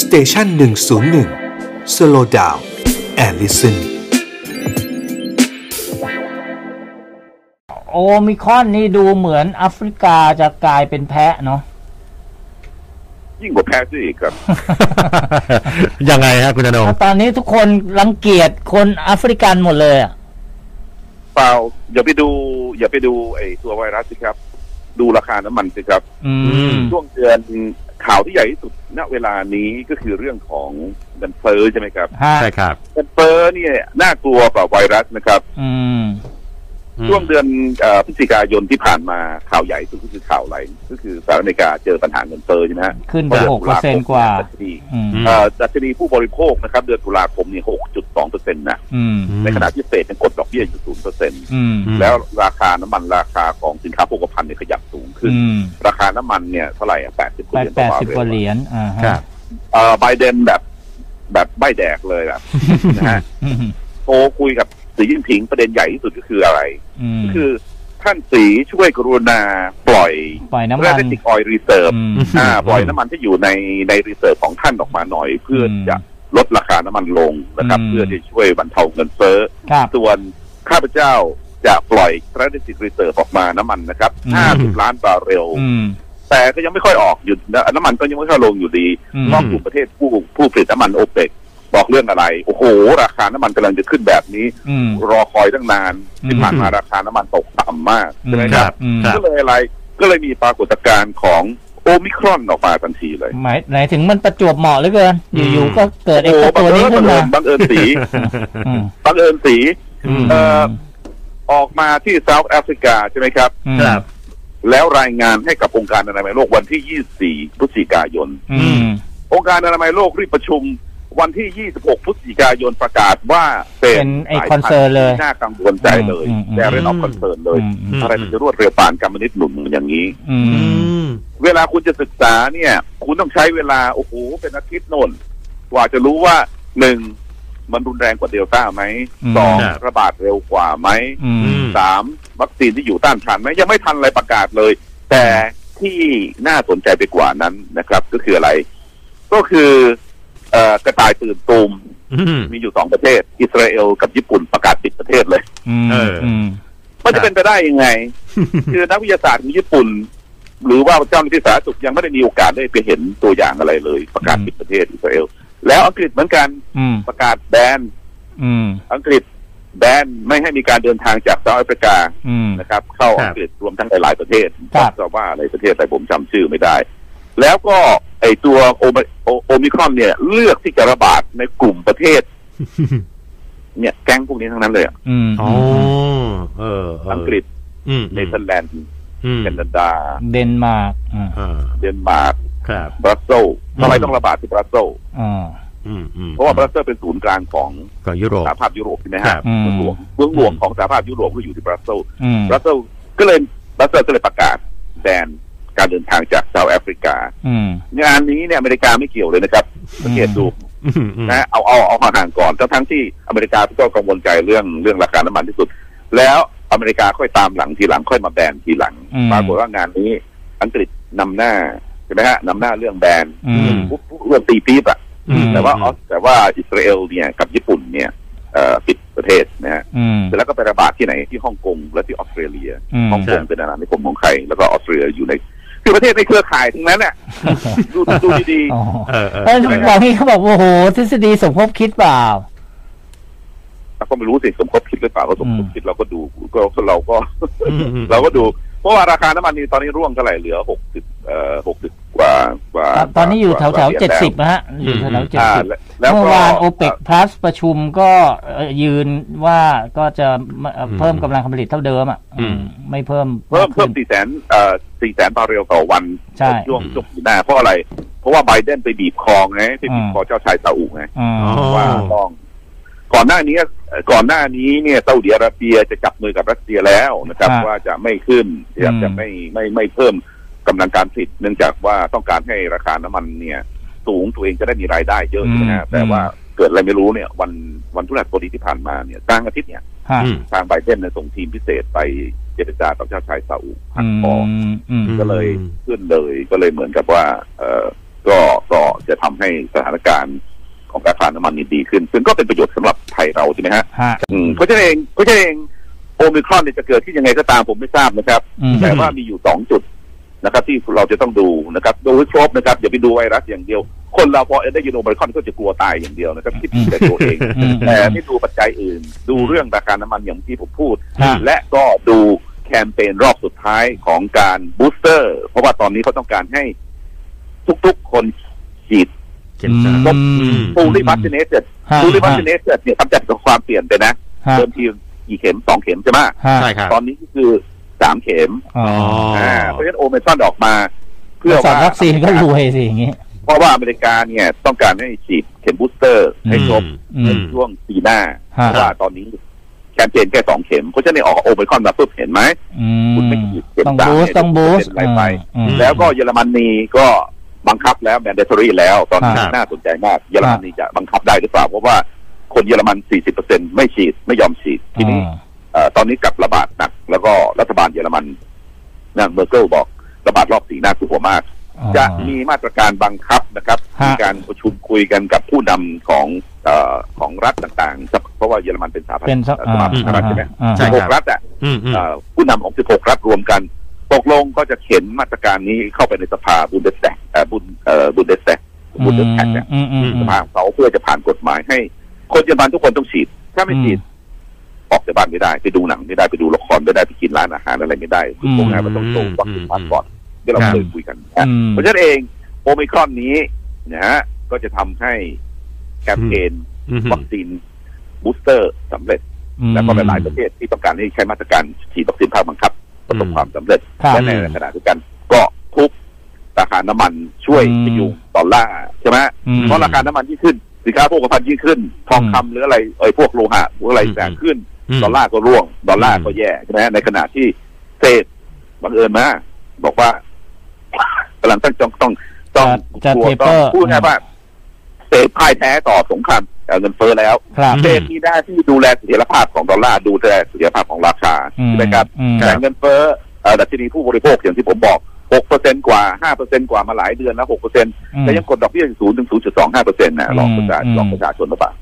Station หนึ่งศูนย์หนึ่ง slow down and listenโอมิครอนนี่ดูเหมือนแอฟริกาจะกลายเป็นแพะเนาะยิ่งกว่าแพะซะอีกครับ ยังไงฮะคุณธนงตอนนี้ทุกคนรังเกียจคนแอฟริกันหมดเลยอะเปล่า อย่าไปดู อย่าไปดูไอ้ตัวไวรัสสิครับ ดูราคาน้ำมันสิครับอืมช่วงเดือนข่าวที่ใหญ่ที่สุด ณเวลานี้ก็คือเรื่องของเงินเฟ้อใช่ไหมครับฮะใช่ครับเงินเฟ้อเนี่ยน่ากลัวกว่าไวรัสนะครับอืมช่วงเดือนเอ่อพฤศจิกายนที่ผ่านมาข่าวใหญ่สุดก็คือข่าวอะไรก็คือสหรัฐอเมริกาเจอปัญหาเงินเฟ้อใช่ไหมฮะขึ้นไปพราะหกเปอร์เซ็นต์กว่าดัชนีอืมเอ่อดัชนีผู้บริโภคนะครับ เดือนตุลาคมเนี่ยหกจุดสองเปอร์เซ็นต์นะอืมในขณะที่เฟดยังกดดอกเบี้ยอยู่ศูนย์เปอร์เซ็นต์อืมอืมแล้วราคาน้ำมันราคาของสินค้าโภคภัณฑ์เนี่ยขยับสูง ขึ้นอืมราคาน้ำมันเนี่ยเท่าไหร่อะแปดสิบกไปว่าเหรียญแปต่อดสิบกว่าเหรียญอ่าฮะครับเอ่อไบเดนแบบแบบใบแดกเลยแบบนะฮะอืมโทรคุยกับสีจิ้นผิงประเด็นใหญ่ที่สุดก็คืออะไรอืมคือท่านสีช่วยกรุณาปล่อยปล่อยน้ำเรมันติกออยรีเซิร์ฟอืมอ่าปล่อยน้ำมันที่อยู่ในในรีเซิร์ฟของท่านออกมาหน่อย เพื่ออืมจะลดราคาน้ำมันลงนะครับอืมเพื่อที่ช่วยบรรเทาเงินเฟ้อครับส่วนข้าพเจ้า จะปล่อย strategic reserve ออกมาน้ำมันนะครับ อืม 50 ล้านบาร์เรล อืม แต่ก็ยังไม่ค่อยออกอยู่นะน้ำมันก็ยังไม่ค่อยลงอยู่ดีอืมเพราะกลุ่มประเทศผู้ผู้ผลิตน้ำมันโอเปกบอกเรื่องอะไร โอ้โห ราคาน้ำมันกำลังจะขึ้นแบบนี้ อืม รอคอยตั้งนานที่อืมผ่านมาราคาน้ำมันตกต่ำมากใช่ไหมครับ อืมครับก็เลยอะไรก็เลยมีปรากฏการณ์ของโอมิครอนออกมาทันทีเลยหมายหมายถึงมันประจวบเหมาะเหลือเกินอืมอยู่ๆก็เกิดไอ้โอ้เจ้าบัตัวงนี้เอิญขึ้บันงเอิมาญบังเอิญสีอืม บังเอิญสี อืม เอ่อ ออกมาที่เซาท์แอฟริกาใช่ไหมครับอืมครับ แล้วรายงานให้กับองค์การอนามัยโลกวันที่ 24 พฤศจิกายน อืม องค์การอนามัยโลกรีบประชุมวันที่ 26 พฤศจิกายนประกาศว่าเป็นเป็นไอ้สายคอนเซิร์นเลยที่น่ากังวลใจเลยอืมอืมแต่เรื่องออคอนเซิร์นเลย อืมอืม อะไรมันจะรวดเร็วปานกรรมนิดหนุ่มอย่างนี้ อือืม ม เวลาคุณจะศึกษาเนี่ย คุณต้องใช้เวลา โอ้โห เป็นอาทิตย์โน่นกว่าจะรู้ว่าหนึ่ง มันรุนแรงกว่าเดลต้าไหมอืมสองครับระบาดเร็วกว่าไหมอืมมสามวัคซีนที่อยู่ต้านทานไหมยังไม่ทันอะไรประกาศเลย แต่ที่น่าสนใจไปกว่านั้นนะครับ ก็คืออะไร ก็คือเอ่อกระต่ายตื่นตูมอืมมีอยู่สองประเทศ อิสราเอลกับญี่ปุ่นประกาศปิดประเทศเลยอืมเอออืมมันจะเป็นไปได้ยังไง คือนักวิทยาศาสตร์ของญี่ปุ่น หรือว่าเจ้าหน้าที่สาธารณสุขยังไม่ได้มีโอกาสได้ไปเห็นตัวอย่างอะไรเลย ประกาศปิดประเทศอิสราเอล แล้วอังกฤษเหมือนกันอืมประกาศแบนอืม อังกฤษแบนไม่ให้มีการเดินทางจากเซาท์แอฟริกาอืม นะครับ เข้าครับอังกฤษรวมทั้งหลายๆประเทศครับจะว่าอะไรประเทศอะไรผมจำชื่อไม่ได้ แล้วก็ไอตัวโอมโอโอมิครอนเนี่ย เลือกที่จะระบาดในกลุ่มประเทศ เนี่ยแก๊งพวกนี้ทั้งนั้นเลยอะอืมอ๋อเออเอังกฤษอืมเนเธอร์แลนด์อืมแคนาดาเดนมาร์กอ่าอ่าเดนมาร์ก ครับบรัสเซลส์ทำไมต้องระบาดที่บรัสเซลส์อ่าอืมอืมเพราะว่าบรัสเซลส์เป็นศูนย์กลางของของยุโรปสหภาพยุโรปใช่ไหมครัฮะบเมืองหลวงเมืองหลวงของสหภาพยุโรปก็อยู่ที่บรัสเซลส์อืมบรัสเซลส์ก็เลยบรัสเซลส์ก็เลยประกาศแบนการเดินทางจากเซาท์แอฟริกาอืมงานนี้เนี่ยอเมริกาไม่เกี่ยวเลยนะครับสังเกตดูอืมอืมนะเอาเอาเอาห่างๆก่อนทั้งทั้งที่อเมริกาก็กังวลใจเรื่องเรื่องราคาน้ำมันที่สุด แล้วอเมริกาค่อยตามหลังทีหลังค่อยมาแบนทีหลังอืมปรากฏว่างานนี้อังกฤษนำหน้าใช่ไหมฮะนำหน้าเรื่องแบนอืมปุ๊บปุ๊บเรื่องตีปี๊บอะอืมแต่ว่าออสแต่ว่าอิสราเอลเนี่ยกับญี่ปุ่นเนี่ยเอ่อปิดประเทศนะฮะอืมเสร็จแล้วก็ไประบาดที่ไหนที่ฮ่องกงและที่ออสเตรเลียอืมฮ่องกงเป็นอาณานิคมของใคร แล้วก็ออสเตรเลียอยู่ในคือประเทศในเครือข่ายทั้งนั้นน่ะดูดูดีอ๋อเออเออเอ้ยบอกนี่เขาบอกโอ้โหทฤษฎีสมคบคิดเปล่าๆเราก็ไม่รู้สิสมคบคิดหรือเปล่าก็สมคบอืมคิดเราก็ดูก็ก็ เราก็อืมอืมเราก็ดู เพราะว่าราคาน้ำมันนี่ตอนนี้ร่วงเท่าไหร่เหลือหกสิบเอ่อหกสิบกว่ากว่าตอนตอนนี้อยู่แถวแถวเจ็ดสิบนะฮะอยู่แถวแถวเจ็ดอ่าสิบแล้วแล้วเมื่อก็ วานโอเปกพลัสประชุมก็เอ่อยืนว่าก็จะเอ่อเพิ่มกำลังการผลิตเท่าเดิมอะอืม ไม่เพิ่มเพิ่มากเพิ่ขึ้มน สี่แสนเอ่อสี่แสนบาร์เรลต่อวันใช่ช่วงช่วงปีหน้าเพราะอะไร เพราะว่าไบเดนไปบีบคอไงไปบีบคอเจ้าชายซาอุไงอืม อ๋อ ว่าต้อง ก่อนหน้านี้เอ่อก่อนหน้านี้เนี่ยซาอุดิอาระเบียจะจับมือกับรัสเซียแล้วนะครับครับว่าจะไม่ขึ้นจะอืมจะไม่ไม่ไม่เพิ่มกำลังการผลิตเนื่องจากว่าต้องการให้ราคาน้ำมันเนี่ย สูงตัวเองจะได้มีรายได้เยอะอืมนะฮะแต่ว่าเกิดอะไรไม่รู้เนี่ยวันวันพฤหัสบดีที่ผ่านมาเนี่ยกลางอาทิตย์เนี่ยฮะอืมทางไบเดนเนี่ยส่งทีมพิเศษไปเจรจากับเจ้าชายซาอุหัอืกมคออืมก็เลยขึ้นเลยก็เลยเหมือนกับว่า เออก็ก็จะทำให้สถานการณ์ ของราคาน้ำมันนี่ดีขึ้น ซึ่งก็เป็นประโยชน์สำหรับไทยเราใช่ไหมฮะฮะอืมเพราะฉะนั้นเองเพราะฉะนั้นเองโอมิครอนเนี่ยจะเกิดที่ยังไงก็ตามผมไม่ทราบนะครับอืมแต่ว่ามีอยู่สองจุดนะครับ ที่เราจะต้องดูนะครับดูให้ครบนะครับอย่าไปดูไวรัสอย่างเดียว คนเราพอได้ยินโอมิครอนก็จะกลัวตายอย่างเดียวนะครับคิดแต่ตัวเองอืมแต่ไม่ดูปัจจัยอื่น ดูเรื่องราคาน้ำมันอย่างที่ผมพูดฮะและก็ดูแคมเปญรอบสุดท้ายของการ booster เพราะว่าตอนนี้เขาต้องการให้ทุกๆคนฉีด เข็มสามอืม fully vaccinated fully vaccinated เนี่ยคำจำกัดความเปลี่ยนไปนะเดิมทีกี่เข็มสองเข็มใช่ไหมใช่ครับตอนนี้ก็คือสามเข็มเพราะฉะนั้นโอมิครอนออกมา เพื่อว่าวัคซีนก็รวยสิอย่างงี้เพราะว่าอเมริกาเนี่ยต้องการให้ฉีดเข็ม booster ให้ครบในช่วงปีหน้าเพราะว่าตอนนี้แคมเปญแค่สองเข็มเพราะฉะนั้นออกโอมิครอนมาปุ๊บเห็นไหมคุณไม่ฉีดเข็มต้องสามบูสเนี่ยต้อง boost จะเป็นอะไรไปแล้วก็เยอรมนีก็ บังคับแล้ว mandatory แล้ว ตอนนี้ครับน่าสนใจมากเยอรมนีจะบังคับได้หรือเปล่า เพราะว่าคนเยอรมัน 40%ไม่ฉีดไม่ยอมฉีดทีนี้เอ่อตอนนี้กลับระบาดหนัก แล้วก็รัฐบาลเยอรมันนะเมอร์เกิลบอกระบาดรอบสี่น่ากลัวมากอ๋อจะมีมาตรการบังคับนะครับฮะมีการประชุมคุยกันกับผู้นำของเออของรัฐต่างๆ เพราะว่าเยอรมันเป็นสหพันเป็นธ์สสหพันธ์สหรัฐใช่ไหมอ่าใช่สิบหกรัฐอะอืมอืมเอ่อผู้นำของ16รัฐรวมกันต กลงก็จะเข็นมาตรการนี้เข้าไปในสภาบุนเดสทากเอ่อบุนเอ่อบุนเดสทากบุนเดสทากเนี่ยอืมอืมสอืมภาของเขาเพื่อจะผ่านกฎหมายให้ คนเยอรมันทุกคนต้องฉีด ถ้าไม่ฉีดออกจากบ้านไม่ได้ไปดูหนังไม่ได้ไปดูละครไม่ได้ไปกินร้านอาหารอะไรไม่ได้คือพวกนั้นมันต้องโตวัคซีนมาก่อนที่เราเคยคุยกันนะอืมเพราะฉะนั้นเองโอมิครอนนี้นะฮะก็จะทำให้แคมเปญอืมวัคซีนบูสเตอร์สำเร็จ แล้วก็หลายๆประเทศที่ต้องการให้ใช้มาตรการฉีดวัคซีนภาคบังคับ ประสบความสำเร็จครับและในขณะเดียวกันก็ทุบราคาน้ำมันช่วยอืมพยุงดอลลาร์ใช่ไหมอืมเพราะราคาน้ำมันยิ่งขึ้น สินค้าโภคภัณฑ์ยิ่งขึ้น ทองคำหรืออะไรเอ้ยพวกโลหะพวกอะไรอืมแพงขึ้นมดอลลาร์ก็ร่วง ดอลลาร์อืมก็แย่ใช่ไหมในขณะที่เฟดบังเอิญมาบอกว่ากำลังต้องต้องต้องต้องจะกลัวจะต้อง taper พูดง่ายๆว่า เฟดพ่ายแพ้ต่อสงครามเอ่อเงินเฟ้อแล้วครับเฟดมีหน้าที่ดูแลเสถียรภาพของดอลลาร์ดูแลเสถียรภาพของราคาอืมใช่ไหมครับอืมแต่เงินเฟ้อเอ่อดัชนีผู้บริโภคอย่างที่ผมบอก6%กว่า5%กว่ามาหลายเดือนแล้ว6%แต่ยังกดดอกเบี้ยศูนย์ถึง0.25%นะลองประชาอืมลองประชาชนหรือเปล่า